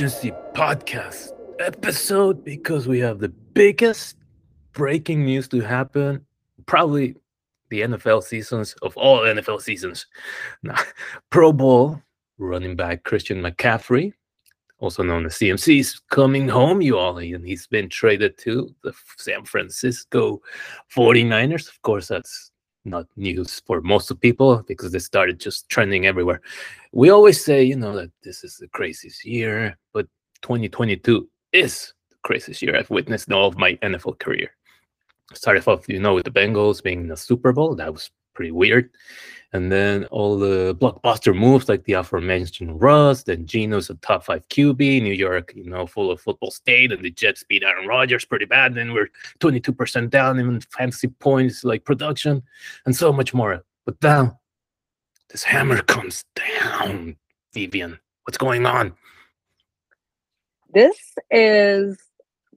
emergency podcast episode because we have the biggest breaking news to happen, probably the NFL seasons of all NFL seasons. Now, Pro Bowl running back Christian McCaffrey, also known as CMC, is coming home, you all, and he's been traded to the San Francisco 49ers. Of course, that's not news for most of people because they started just trending everywhere. We always say, you know, that this is the craziest year, but 2022 is the craziest year I've witnessed in all of my NFL career. Started off, you know, with the Bengals being in the Super Bowl. That was pretty weird. And then all the blockbuster moves like the aforementioned Russ, then Geno's a top five QB, New York, you know, full of football state, and the Jets beat Aaron Rodgers pretty bad. Then we're 22% down in fantasy points, like production, and so much more. But now this hammer comes down, Vivian. What's going on? This is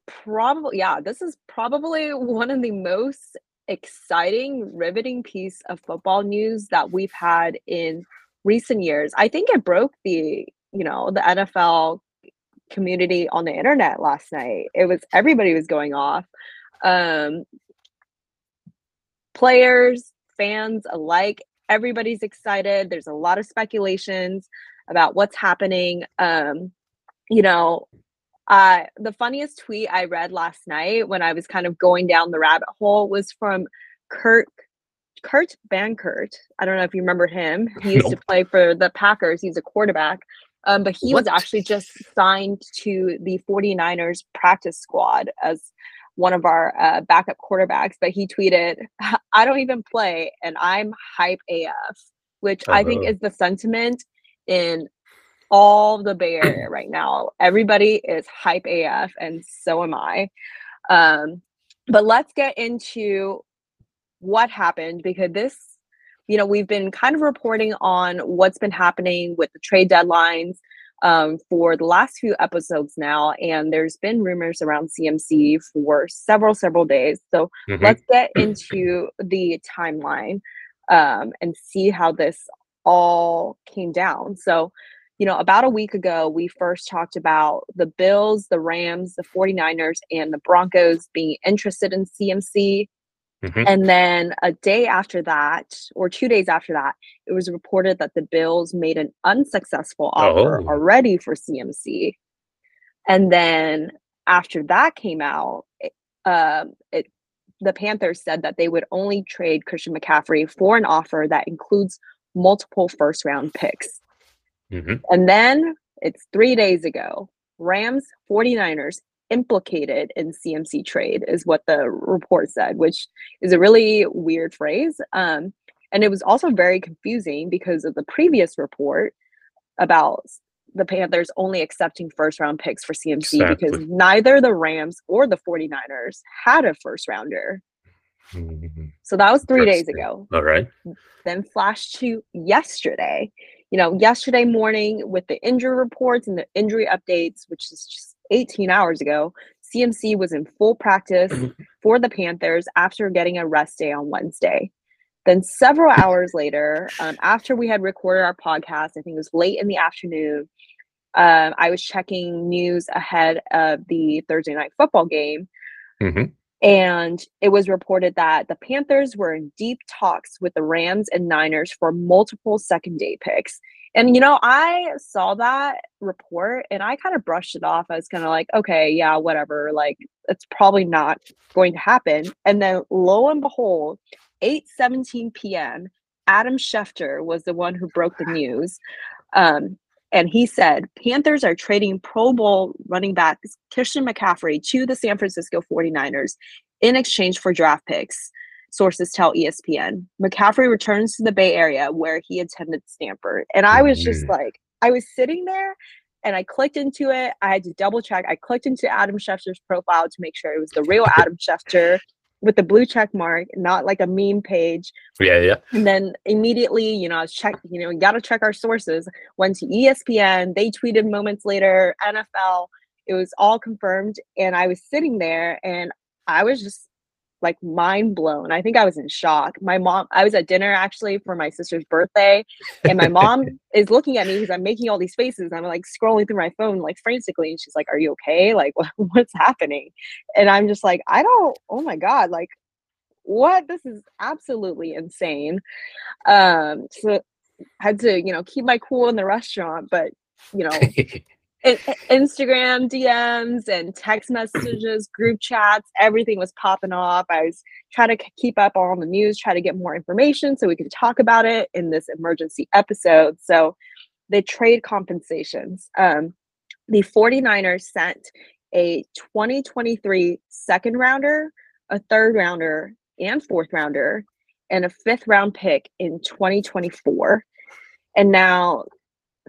probably, yeah, this is probably one of the most exciting, riveting piece of football news that we've had in recent years. I think it broke the, you know, the NFL community on the internet last night. It was everybody was going off. Um players, fans alike, everybody's excited. There's a lot of speculations about what's happening. Um, you know, uh, the funniest tweet I read last night when I was kind of going down the rabbit hole was from Kurt Kurt Benkert. I don't know if you remember him. He used nope. to play for the Packers. He's a quarterback. Um, but he what? was actually just signed to the 49ers practice squad as one of our uh, backup quarterbacks. But he tweeted, I don't even play and I'm hype AF, which uh-huh. I think uh-huh. is the sentiment in all the Bay Area right now. Everybody is hype AF, and so am I. Um, but let's get into what happened because this, you know, we've been kind of reporting on what's been happening with the trade deadlines um, for the last few episodes now, and there's been rumors around CMC for several, several days. So mm-hmm. let's get into the timeline um, and see how this all came down. So, you know, about a week ago, we first talked about the Bills, the Rams, the 49ers, and the Broncos being interested in CMC. Mm-hmm. And then a day after that, or two days after that, it was reported that the Bills made an unsuccessful offer oh. already for CMC. And then after that came out, uh, it, the Panthers said that they would only trade Christian McCaffrey for an offer that includes multiple first round picks. Mm-hmm. And then it's three days ago. Rams 49ers implicated in CMC trade is what the report said, which is a really weird phrase. Um, and it was also very confusing because of the previous report about the Panthers only accepting first round picks for CMC exactly. because neither the Rams or the 49ers had a first rounder. Mm-hmm. So that was three days ago. All right. Then flash to yesterday you know, yesterday morning with the injury reports and the injury updates, which is just 18 hours ago, CMC was in full practice for the Panthers after getting a rest day on Wednesday. Then, several hours later, um, after we had recorded our podcast, I think it was late in the afternoon, um, I was checking news ahead of the Thursday night football game. Mm-hmm. And it was reported that the Panthers were in deep talks with the Rams and Niners for multiple second day picks. And, you know, I saw that report and I kind of brushed it off. I was kind of like, okay, yeah, whatever. Like, it's probably not going to happen. And then lo and behold, 8 17 p.m., Adam Schefter was the one who broke the news. Um, and he said Panthers are trading Pro Bowl running back Christian McCaffrey to the San Francisco 49ers in exchange for draft picks. Sources tell ESPN. McCaffrey returns to the Bay Area where he attended Stanford. And I was just mm. like, I was sitting there and I clicked into it. I had to double check. I clicked into Adam Schefter's profile to make sure it was the real Adam Schefter with the blue check mark, not like a meme page. Yeah, yeah. And then immediately, you know, I was check, you know, you got to check our sources. Went to ESPN. They tweeted moments later, NFL. It was all confirmed. And I was sitting there and I was just like mind blown. I think I was in shock. My mom, I was at dinner actually for my sister's birthday, and my mom is looking at me because I'm making all these faces. I'm like scrolling through my phone like frantically, and she's like, "Are you okay? Like, what's happening?" And I'm just like, "I don't. Oh my god! Like, what? This is absolutely insane." Um, so I had to you know keep my cool in the restaurant, but you know Instagram DMs and text messages, group chats, everything was popping off. I was trying to keep up on the news, try to get more information so we could talk about it in this emergency episode. So, the trade compensations. Um, the 49ers sent a 2023 second rounder, a third rounder, and fourth rounder, and a fifth round pick in 2024. And now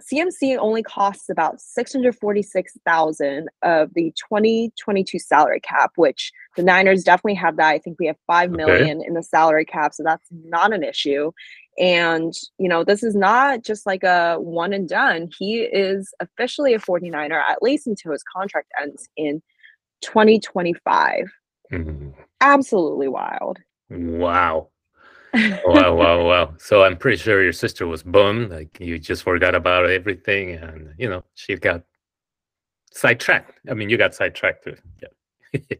CMC only costs about 646,000 of the 2022 salary cap, which the Niners definitely have that. I think we have 5 million okay. in the salary cap, so that's not an issue. And, you know, this is not just like a one and done. He is officially a 49er at least until his contract ends in 2025. Mm-hmm. Absolutely wild. Wow wow, wow, wow. So I'm pretty sure your sister was bummed, like you just forgot about everything, and you know she got sidetracked. I mean, you got sidetracked too. Yeah.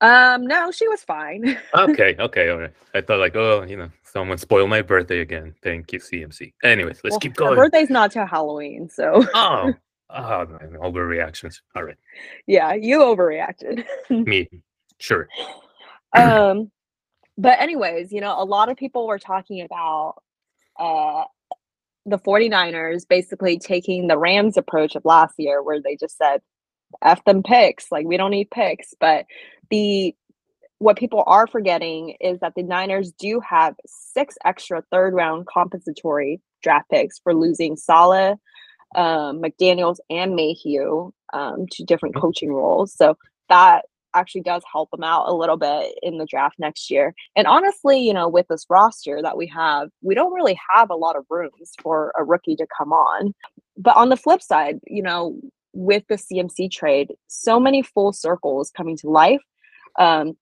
um, no, she was fine. okay, okay, all right. I thought like, oh, you know, someone spoiled my birthday again. Thank you, CMC. Anyways, let's well, keep going. Birthday's not till Halloween, so. oh, oh, man, overreactions. All right. Yeah, you overreacted. Me, sure. um but anyways, you know, a lot of people were talking about uh the 49ers basically taking the Rams approach of last year where they just said F them picks, like we don't need picks. But the what people are forgetting is that the Niners do have six extra third round compensatory draft picks for losing Saleh, um, McDaniels, and Mayhew um, to different coaching roles. So that actually does help them out a little bit in the draft next year. And honestly, you know, with this roster that we have, we don't really have a lot of rooms for a rookie to come on. But on the flip side, you know, with the CMC trade, so many full circles coming to life. Um,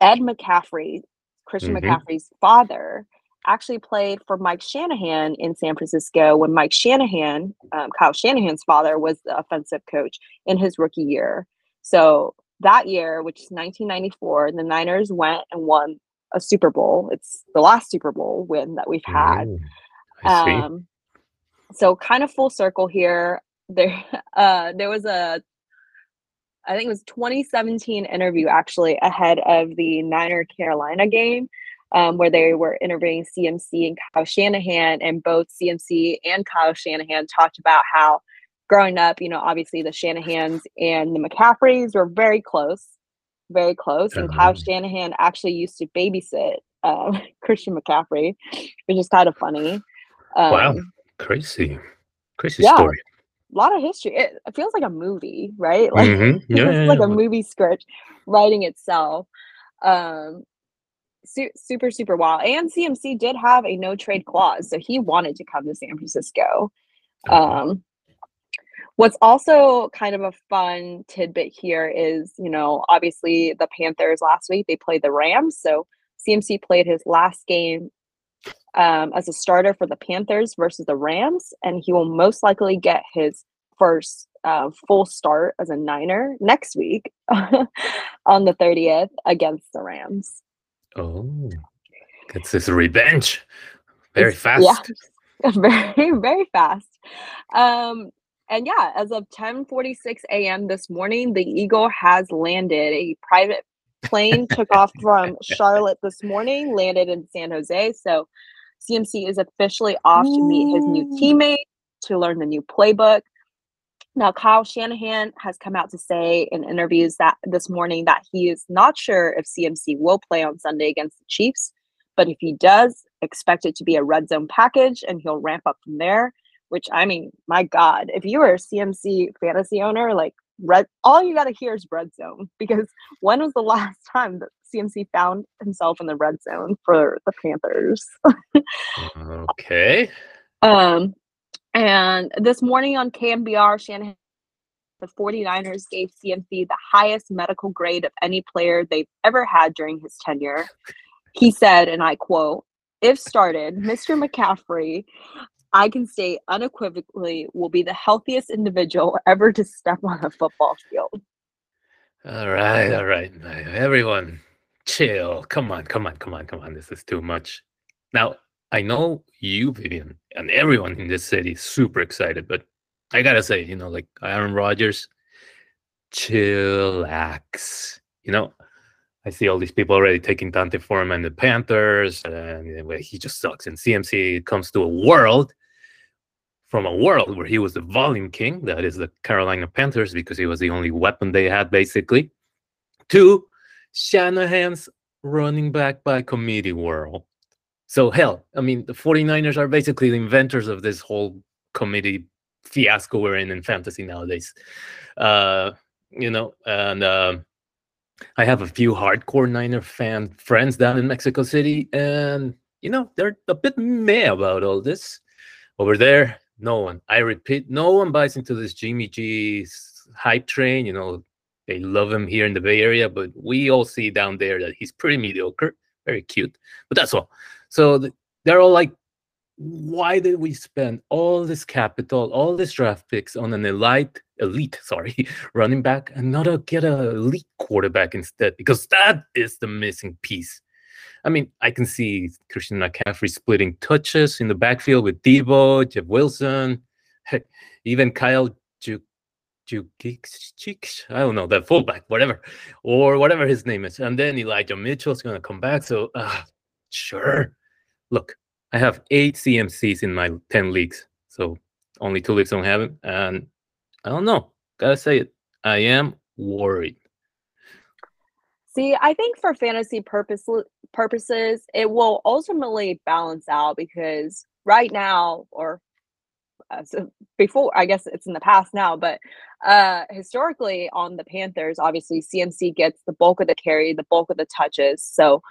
Ed McCaffrey, Christian mm-hmm. McCaffrey's father, actually played for Mike Shanahan in San Francisco when Mike Shanahan, um, Kyle Shanahan's father, was the offensive coach in his rookie year. So that year, which is 1994, the Niners went and won a Super Bowl. It's the last Super Bowl win that we've had. um, so kind of full circle here. There, uh, there was a, I think it was 2017 interview actually ahead of the Niner Carolina game, um, where they were interviewing CMC and Kyle Shanahan, and both CMC and Kyle Shanahan talked about how growing up, you know, obviously the Shanahans and the McCaffreys were very close, very close. And Kyle Shanahan actually used to babysit uh, Christian McCaffrey, which is kind of funny. Um, wow, crazy, crazy yeah, story. A lot of history. It, it, feels like a movie, right? Like mm-hmm. yeah, it's yeah, like a movie script writing itself. Um, su- super, super wild. And CMC did have a no trade clause, so he wanted to come to San Francisco. Um, What's also kind of a fun tidbit here is, you know, obviously the Panthers last week, they played the Rams. So CMC played his last game um, as a starter for the Panthers versus the Rams, and he will most likely get his first uh, full start as a Niner next week on the 30th against the Rams. Oh, it's his revenge. Very it's, fast. Yeah, very, very fast. Um, and yeah, as of 10:46 a.m. this morning, the Eagle has landed. A private plane took off from Charlotte this morning, landed in San Jose. So CMC is officially off to meet his new teammate to learn the new playbook. Now, Kyle Shanahan has come out to say in interviews that this morning that he is not sure if CMC will play on Sunday against the Chiefs, but if he does, expect it to be a red zone package and he'll ramp up from there which I mean, my God, if you are a CMC fantasy owner, like red, all you got to hear is red zone because when was the last time that CMC found himself in the red zone for the Panthers? okay. Um, and this morning on KNBR, Shanahan the 49ers gave CMC the highest medical grade of any player they've ever had during his tenure. He said, and I quote, if started, Mr. McCaffrey, I can say unequivocally, will be the healthiest individual ever to step on a football field. All right, all right. Everyone, chill. Come on, come on, come on, come on. This is too much. Now, I know you, Vivian, and everyone in this city is super excited, but I gotta say, you know, like Aaron Rodgers, chillax. You know, I see all these people already taking D'Onta Foreman and the Panthers, and he just sucks. And CMC comes to a world from a world where he was the volume king, that is the Carolina Panthers, because he was the only weapon they had, basically, to Shanahan's running back by committee world. So, hell, I mean, the 49ers are basically the inventors of this whole committee fiasco we're in in fantasy nowadays. Uh, you know, and uh, I have a few hardcore Niner fan friends down in Mexico City, and you know, they're a bit meh about all this. Over there, no one. I repeat, no one buys into this Jimmy G's hype train. You know, they love him here in the Bay Area, but we all see down there that he's pretty mediocre, very cute, but that's all. So the, they're all like, why did we spend all this capital, all these draft picks on an elite, elite, sorry, running back, and not a, get a elite quarterback instead? Because that is the missing piece. I mean, I can see Christian McCaffrey splitting touches in the backfield with Deebo, Jeff Wilson, even Kyle Juk I don't know, that fullback, whatever, or whatever his name is. And then Elijah Mitchell's going to come back. So, uh, sure. Look, I have eight CMCs in my 10 leagues. So only two leagues don't have it. And I don't know. Gotta say it. I am worried. See, I think for fantasy purpose, purposes, it will ultimately balance out because right now, or before, I guess it's in the past now, but uh, historically on the Panthers, obviously CMC gets the bulk of the carry, the bulk of the touches. So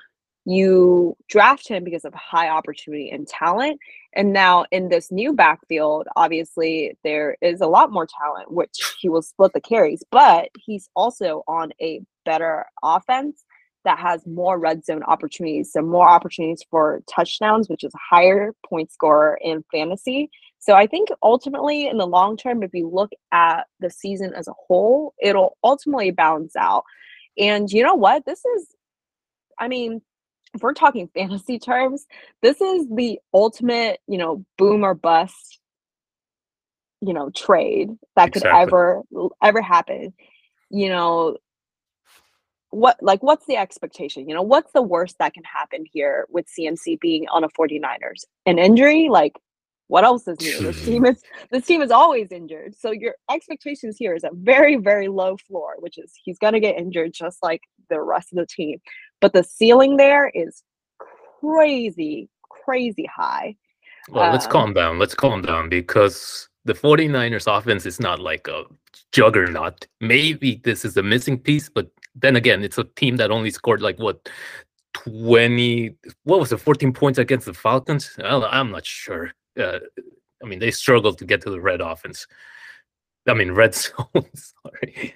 you draft him because of high opportunity and talent. And now in this new backfield, obviously there is a lot more talent, which he will split the carries, but he's also on a better offense that has more red zone opportunities. So more opportunities for touchdowns, which is a higher point scorer in fantasy. So I think ultimately in the long term, if you look at the season as a whole, it'll ultimately balance out. And you know what? This is, I mean, if we're talking fantasy terms, this is the ultimate, you know, boom or bust, you know, trade that could exactly. ever ever happen. You know, what like what's the expectation? You know, what's the worst that can happen here with CMC being on a 49ers? An injury? Like what else is new? This team is this team is always injured. So your expectations here is a very, very low floor, which is he's gonna get injured just like the rest of the team. But the ceiling there is crazy, crazy high. Well, let's um, calm down. Let's calm down because the 49ers offense is not like a juggernaut. Maybe this is a missing piece, but then again, it's a team that only scored like what 20 what was it 14 points against the Falcons? I'm not sure. Uh, I mean, they struggled to get to the red offense. I mean, red zone. Sorry.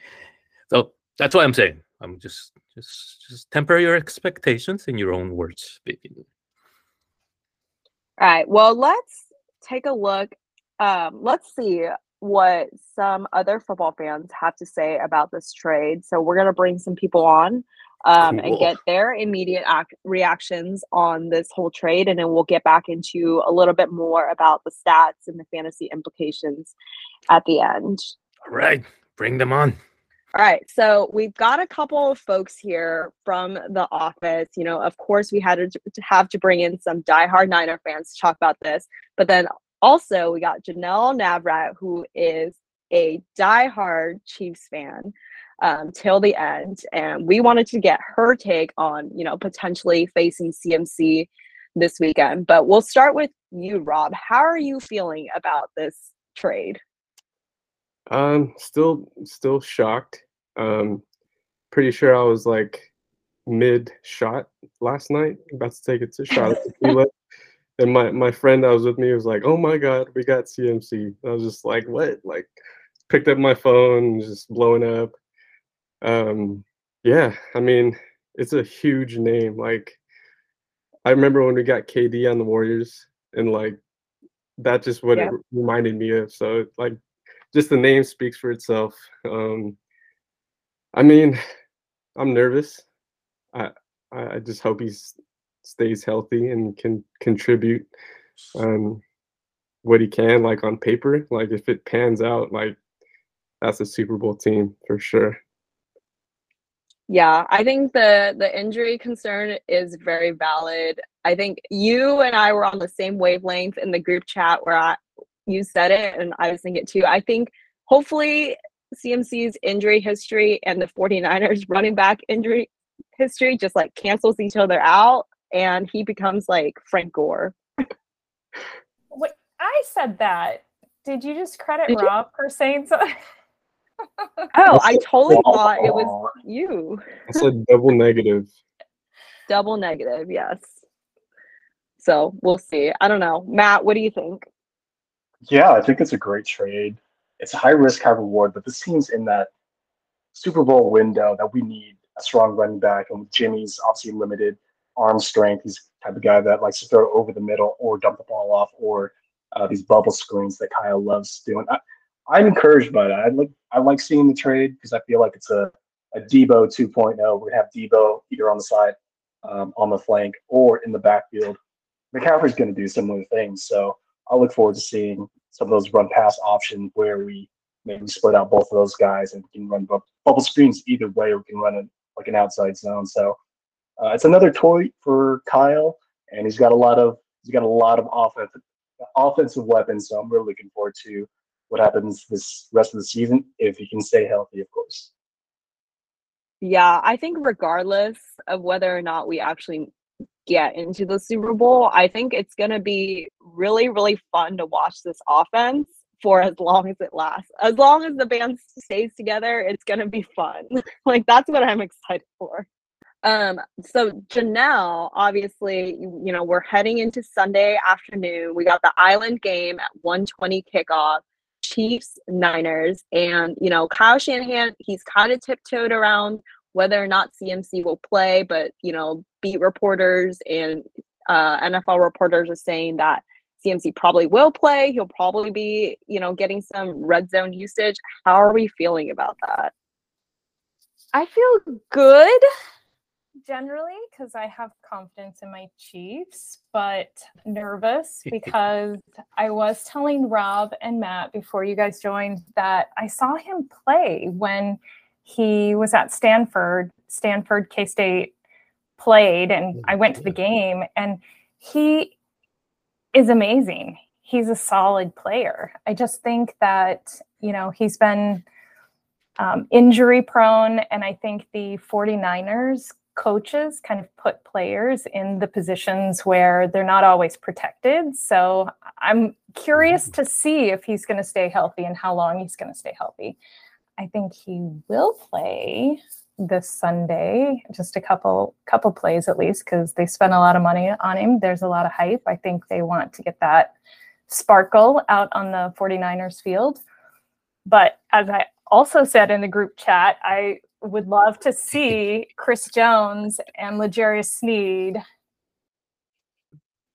So that's what I'm saying. I'm just just just temper your expectations in your own words. All right. Well, let's take a look. Um, let's see what some other football fans have to say about this trade. So we're gonna bring some people on um, cool. and get their immediate ac- reactions on this whole trade, and then we'll get back into a little bit more about the stats and the fantasy implications at the end. All right, bring them on. All right, so we've got a couple of folks here from the office. You know, of course, we had to, have to bring in some diehard Niner fans to talk about this, but then also we got Janelle Navrat, who is a diehard Chiefs fan um, till the end, and we wanted to get her take on, you know, potentially facing CMC this weekend. But we'll start with you, Rob. How are you feeling about this trade? Um, still, still shocked. Um, pretty sure I was like mid shot last night, about to take a shot at tequila. and my, my friend that was with me was like, "Oh my god, we got CMC." I was just like, "What?" Like, picked up my phone, just blowing up. Um, yeah, I mean, it's a huge name. Like, I remember when we got KD on the Warriors, and like, that just what yeah. it reminded me of. So, like, just the name speaks for itself. Um, I mean, I'm nervous. I I just hope he stays healthy and can contribute um, what he can, like on paper. Like if it pans out, like that's a Super Bowl team for sure. Yeah, I think the the injury concern is very valid. I think you and I were on the same wavelength in the group chat where I you said it and I was thinking it too. I think hopefully CMC's injury history and the 49ers running back injury history just like cancels each other out and he becomes like Frank Gore. Wait, I said that. Did you just credit Did Rob you? for saying so? oh, I totally thought it was you. It's a double negative. Double negative, yes. So we'll see. I don't know. Matt, what do you think? Yeah, I think it's a great trade. It's a high risk, high reward, but this team's in that Super Bowl window that we need a strong running back. And Jimmy's obviously limited arm strength. He's the type of guy that likes to throw over the middle or dump the ball off or uh, these bubble screens that Kyle loves doing. I, am encouraged by that. I like I like seeing the trade because I feel like it's a a Deebo 2.0. We have Deebo either on the side, um, on the flank, or in the backfield. McCaffrey's going to do similar things. So I look forward to seeing some of those run pass options where we maybe split out both of those guys and can run bubble screens either way, or can run it like an outside zone. So uh, it's another toy for Kyle, and he's got a lot of he's got a lot of offensive offensive weapons. So I'm really looking forward to what happens this rest of the season if he can stay healthy, of course. Yeah, I think regardless of whether or not we actually get into the Super Bowl, I think it's going to be really, really fun to watch this offense for as long as it lasts. As long as the band stays together, it's going to be fun. like that's what I'm excited for. Um, so Janelle, obviously, you know, we're heading into Sunday afternoon. We got the Island game at 120 kickoff, Chiefs, Niners, and you know, Kyle Shanahan, he's kind of tiptoed around whether or not CMC will play, but you know, beat reporters and uh, NFL reporters are saying that CMC probably will play. He'll probably be, you know, getting some red zone usage. How are we feeling about that? I feel good generally because I have confidence in my Chiefs, but nervous because I was telling Rob and Matt before you guys joined that I saw him play when he was at Stanford. Stanford K State played, and I went to the game, and he is amazing. He's a solid player. I just think that, you know, he's been um, injury prone, and I think the 49ers coaches kind of put players in the positions where they're not always protected. So I'm curious mm-hmm. to see if he's going to stay healthy and how long he's going to stay healthy. I think he will play this Sunday, just a couple couple plays at least, because they spent a lot of money on him. There's a lot of hype. I think they want to get that sparkle out on the 49ers field. But as I also said in the group chat, I would love to see Chris Jones and L'Jarius Sneed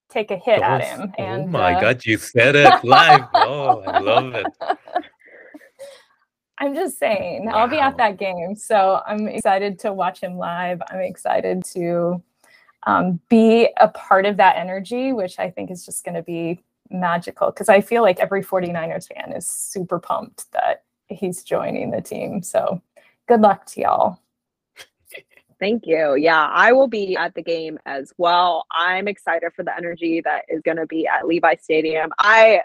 take a hit oh, at him. And, oh my uh, God, you said it live. oh, I love it. I'm just saying, wow. I'll be at that game. So I'm excited to watch him live. I'm excited to um, be a part of that energy, which I think is just going to be magical because I feel like every 49ers fan is super pumped that he's joining the team. So good luck to y'all. Thank you. Yeah, I will be at the game as well. I'm excited for the energy that is going to be at Levi Stadium. I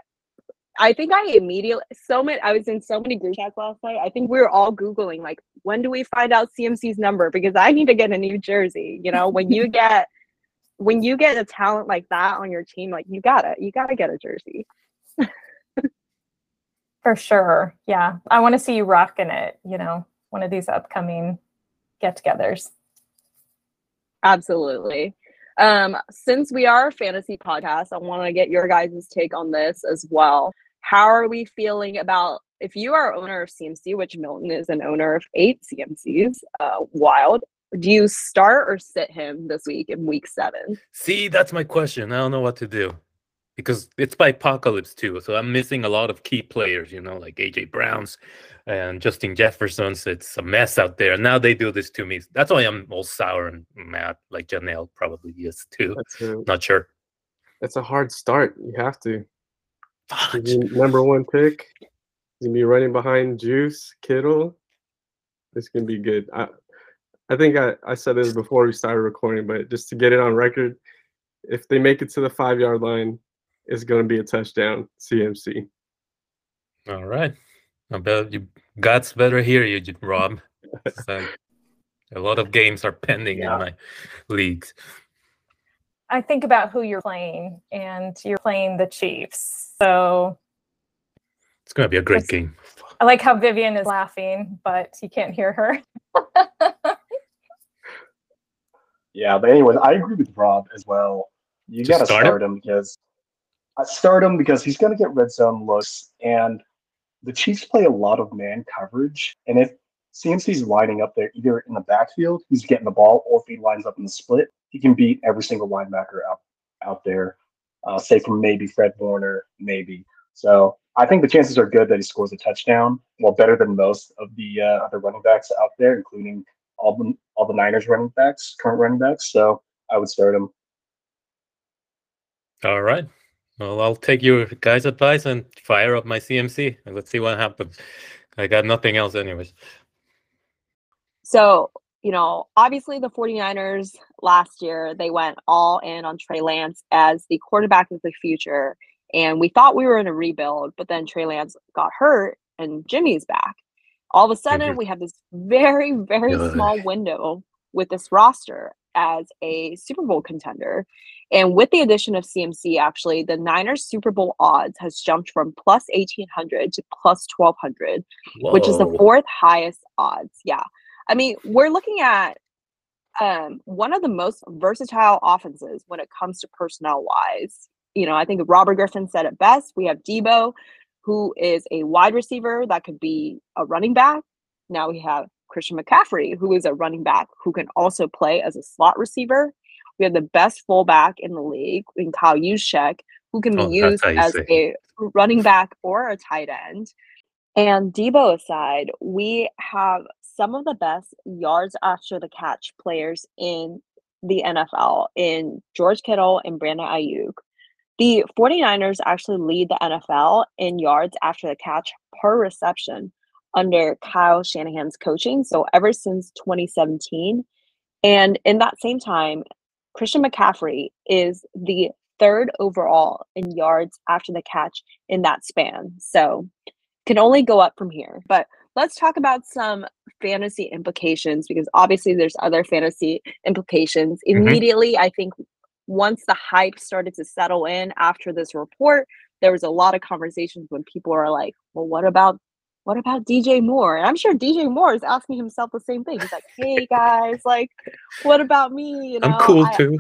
I think I immediately so many I was in so many group chats last night. I think we were all googling like when do we find out CMC's number because I need to get a new jersey. You know, when you get when you get a talent like that on your team, like you gotta you gotta get a jersey. For sure. Yeah. I want to see you rocking it, you know, one of these upcoming get-togethers. Absolutely. Um, since we are a fantasy podcast, I want to get your guys' take on this as well. How are we feeling about if you are owner of CMC, which Milton is an owner of eight CMCs, uh, wild. Do you start or sit him this week in week seven? See, that's my question. I don't know what to do because it's bye apocalypse too. So I'm missing a lot of key players, you know, like AJ Browns and Justin Jefferson's. It's a mess out there. And now they do this to me. That's why I'm all sour and mad, like Janelle probably is too. That's a, Not sure. It's a hard start. You have to. Number one pick. He's gonna be running behind Juice Kittle. It's gonna be good. I, I think I, I said this before we started recording, but just to get it on record, if they make it to the five yard line, it's gonna be a touchdown. CMC. All right. I bet you God's better hear you, Rob. So, a lot of games are pending Yeah. in my leagues. I think about who you're playing, and you're playing the Chiefs. So It's gonna be a great game. I like how Vivian is laughing, but you can't hear her. Yeah, but anyways, I agree with Rob as well. You Just got to start start, him? him because I start him because he's going to get red zone looks, and the Chiefs play a lot of man coverage. And if CMC's lining up there either in the backfield, he's getting the ball, or if he lines up in the split, he can beat every single linebacker out out there, uh, say from maybe Fred Warner, maybe. So I think the chances are good that he scores a touchdown. Well, better than most of the uh, other running backs out there, including all the all the Niners running backs, current running backs. So I would start him. All right. Well, I'll take your guys' advice and fire up my CMC and let's see what happens. I got nothing else, anyways. So, you know, obviously the 49ers last year, they went all in on Trey Lance as the quarterback of the future. And we thought we were in a rebuild, but then Trey Lance got hurt and Jimmy's back. All of a sudden, Mhm. we have this very, very Ugh. small window with this roster as a Super Bowl contender. And with the addition of CMC, actually, the Niners Super Bowl odds has jumped from plus 1800 to plus 1200 which is the fourth highest odds. Yeah. I mean, we're looking at um, one of the most versatile offenses when it comes to personnel wise. You know, I think Robert Griffin said it best. We have Deebo, who is a wide receiver that could be a running back. Now we have Christian McCaffrey, who is a running back who can also play as a slot receiver. We have the best fullback in the league in Kyle Juszczyk, who can be Oh, used as a running back or a tight end. And Deebo aside, we have some of the best yards after the catch players in the NFL in George Kittle and Brandon Aiyuk. The 49ers actually lead the NFL in yards after the catch per reception under Kyle Shanahan's coaching. So ever since 2017. And in that same time, Christian McCaffrey is the third overall in yards after the catch in that span. So can only go up from here. But let's talk about some fantasy implications because obviously there's other fantasy implications. Mhm. Immediately, I think once the hype started to settle in after this report, there was a lot of conversations when people are like, "Well, what about what about DJ Moore?" And I'm sure DJ Moore is asking himself the same thing. He's like, "Hey guys, like, what about me?" You know, I'm cool I- too.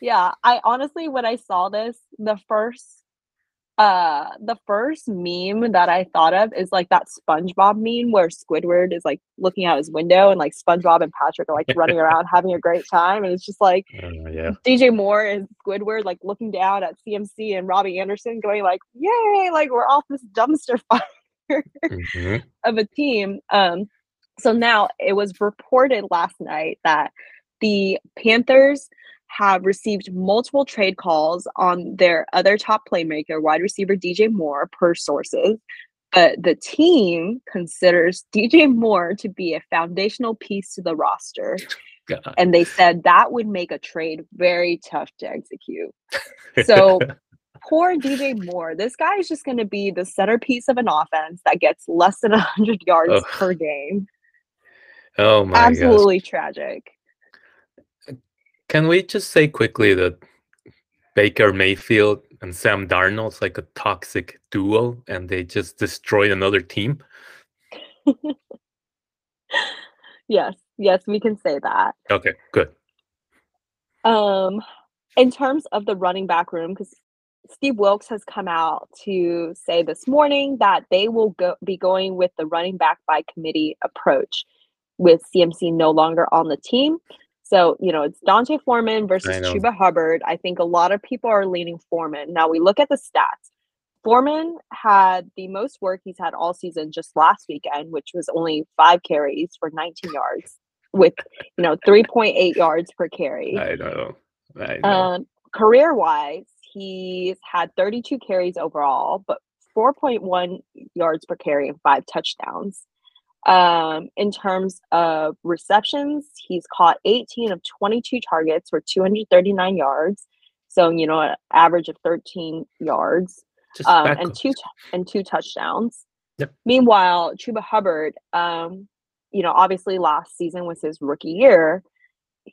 yeah i honestly when i saw this the first uh the first meme that i thought of is like that spongebob meme where squidward is like looking out his window and like spongebob and patrick are like running around having a great time and it's just like Uh, yeah. dj moore and squidward like looking down at cmc and robbie anderson going like yay like we're off this dumpster fire Mhm. of a team. Um, so now it was reported last night that the Panthers have received multiple trade calls on their other top playmaker, wide receiver DJ Moore, per sources. But the team considers DJ Moore to be a foundational piece to the roster. God. And they said that would make a trade very tough to execute. So poor DJ Moore. This guy is just going to be the centerpiece of an offense that gets less than 100 yards Ugh. per game. oh my gosh. Absolutely tragic. Can we just say quickly that Baker Mayfield and Sam Darnold's like a toxic duo and they just destroyed another team? Yes, yes, we can say that. Okay, good. Um, in terms of the running back room, because Steve Wilks has come out to say this morning that they will go be going with the running back by committee approach with CMC no longer on the team. So, you know, it's D'Onta Foreman versus Chuba Hubbard. I think a lot of people are leaning Foreman. Now we look at the stats. Foreman had the most work he's had all season just last weekend, which was only five carries for 19 yards with, you know, 3.8 yards per carry. I know. I know. Um, career wise, he's had 32 carries overall, but 4.1 yards per carry and five touchdowns. Um, in terms of receptions, he's caught 18 of 22 targets for 239 yards. So, you know, an average of 13 yards um, and two t- and two touchdowns. Yep. Meanwhile, Chuba Hubbard, um, you know, obviously last season was his rookie year.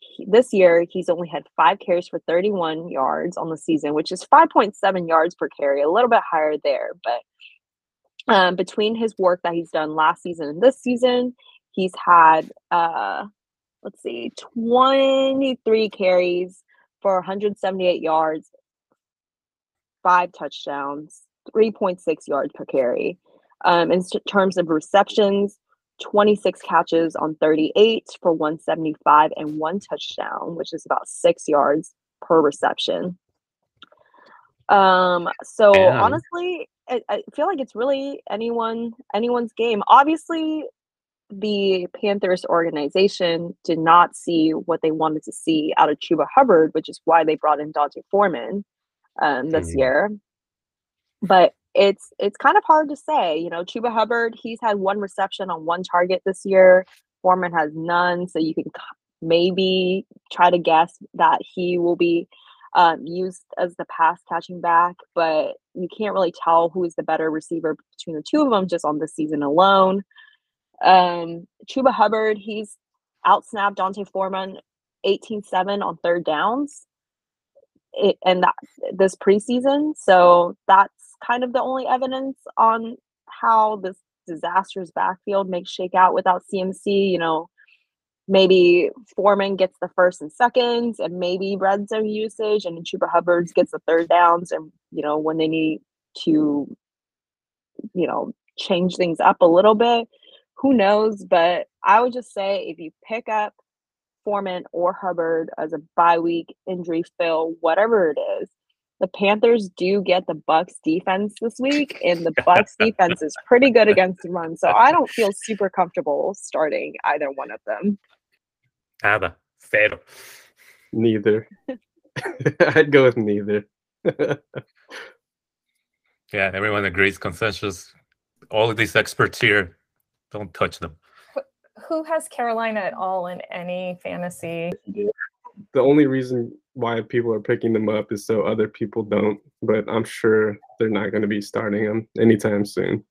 He, this year, he's only had five carries for 31 yards on the season, which is 5.7 yards per carry, a little bit higher there. But um, between his work that he's done last season and this season, he's had, uh, let's see, 23 carries for 178 yards, five touchdowns, 3.6 yards per carry. Um, in terms of receptions, 26 catches on 38 for 175 and one touchdown, which is about six yards per reception. Um, so Damn. honestly, I, I feel like it's really anyone anyone's game. Obviously, the Panthers organization did not see what they wanted to see out of Chuba Hubbard, which is why they brought in D'Onta Foreman um, this mm-hmm. year. But it's it's kind of hard to say. You know, Chuba Hubbard, he's had one reception on one target this year. Foreman has none, so you can maybe try to guess that he will be um, used as the pass catching back, but you can't really tell who is the better receiver between the two of them just on the season alone. Um, Chuba Hubbard, he's outsnapped D'Onta Foreman 18 7 on third downs it, and that this preseason. So that's kind of the only evidence on how this disastrous backfield may shake out without CMC. You know, maybe Foreman gets the first and seconds, and maybe red zone usage, and Chuba Hubbard's gets the third downs, and you know when they need to, you know, change things up a little bit. Who knows? But I would just say if you pick up Foreman or Hubbard as a bye week injury fill, whatever it is. The Panthers do get the Bucs defense this week, and the Bucs defense is pretty good against the run. So I don't feel super comfortable starting either one of them. Nada, cero. Neither. I'd go with neither. yeah, everyone agrees. Consensus. All of these experts here, don't touch them who has Carolina at all in any fantasy? The only reason why people are picking them up is so other people don't, but I'm sure they're not going to be starting them anytime soon.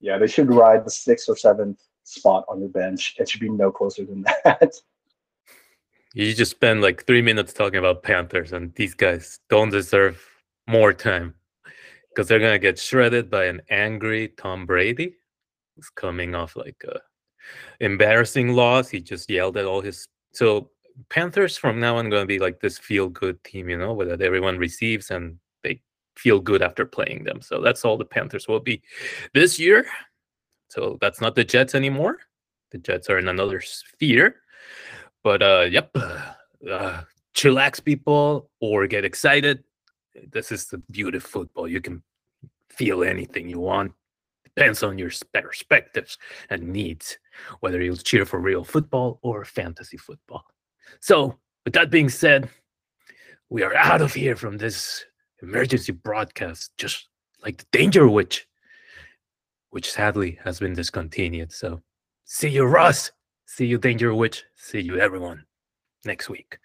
Yeah, they should ride the sixth or seventh spot on your bench. It should be no closer than that. You just spend like three minutes talking about Panthers, and these guys don't deserve more time because they're gonna get shredded by an angry Tom Brady, who's coming off like a embarrassing loss. He just yelled at all his. So Panthers from now on going to be like this feel good team, you know, where that everyone receives and they feel good after playing them. So that's all the Panthers will be this year. So that's not the Jets anymore. The Jets are in another sphere. But uh, yep, uh, chillax people or get excited. This is the beauty of football. You can feel anything you want depends on your perspectives and needs, whether you cheer for real football or fantasy football. So, with that being said, we are out of here from this emergency broadcast, just like the Danger Witch, which sadly has been discontinued. So, see you, Russ. See you, Danger Witch. See you, everyone, next week.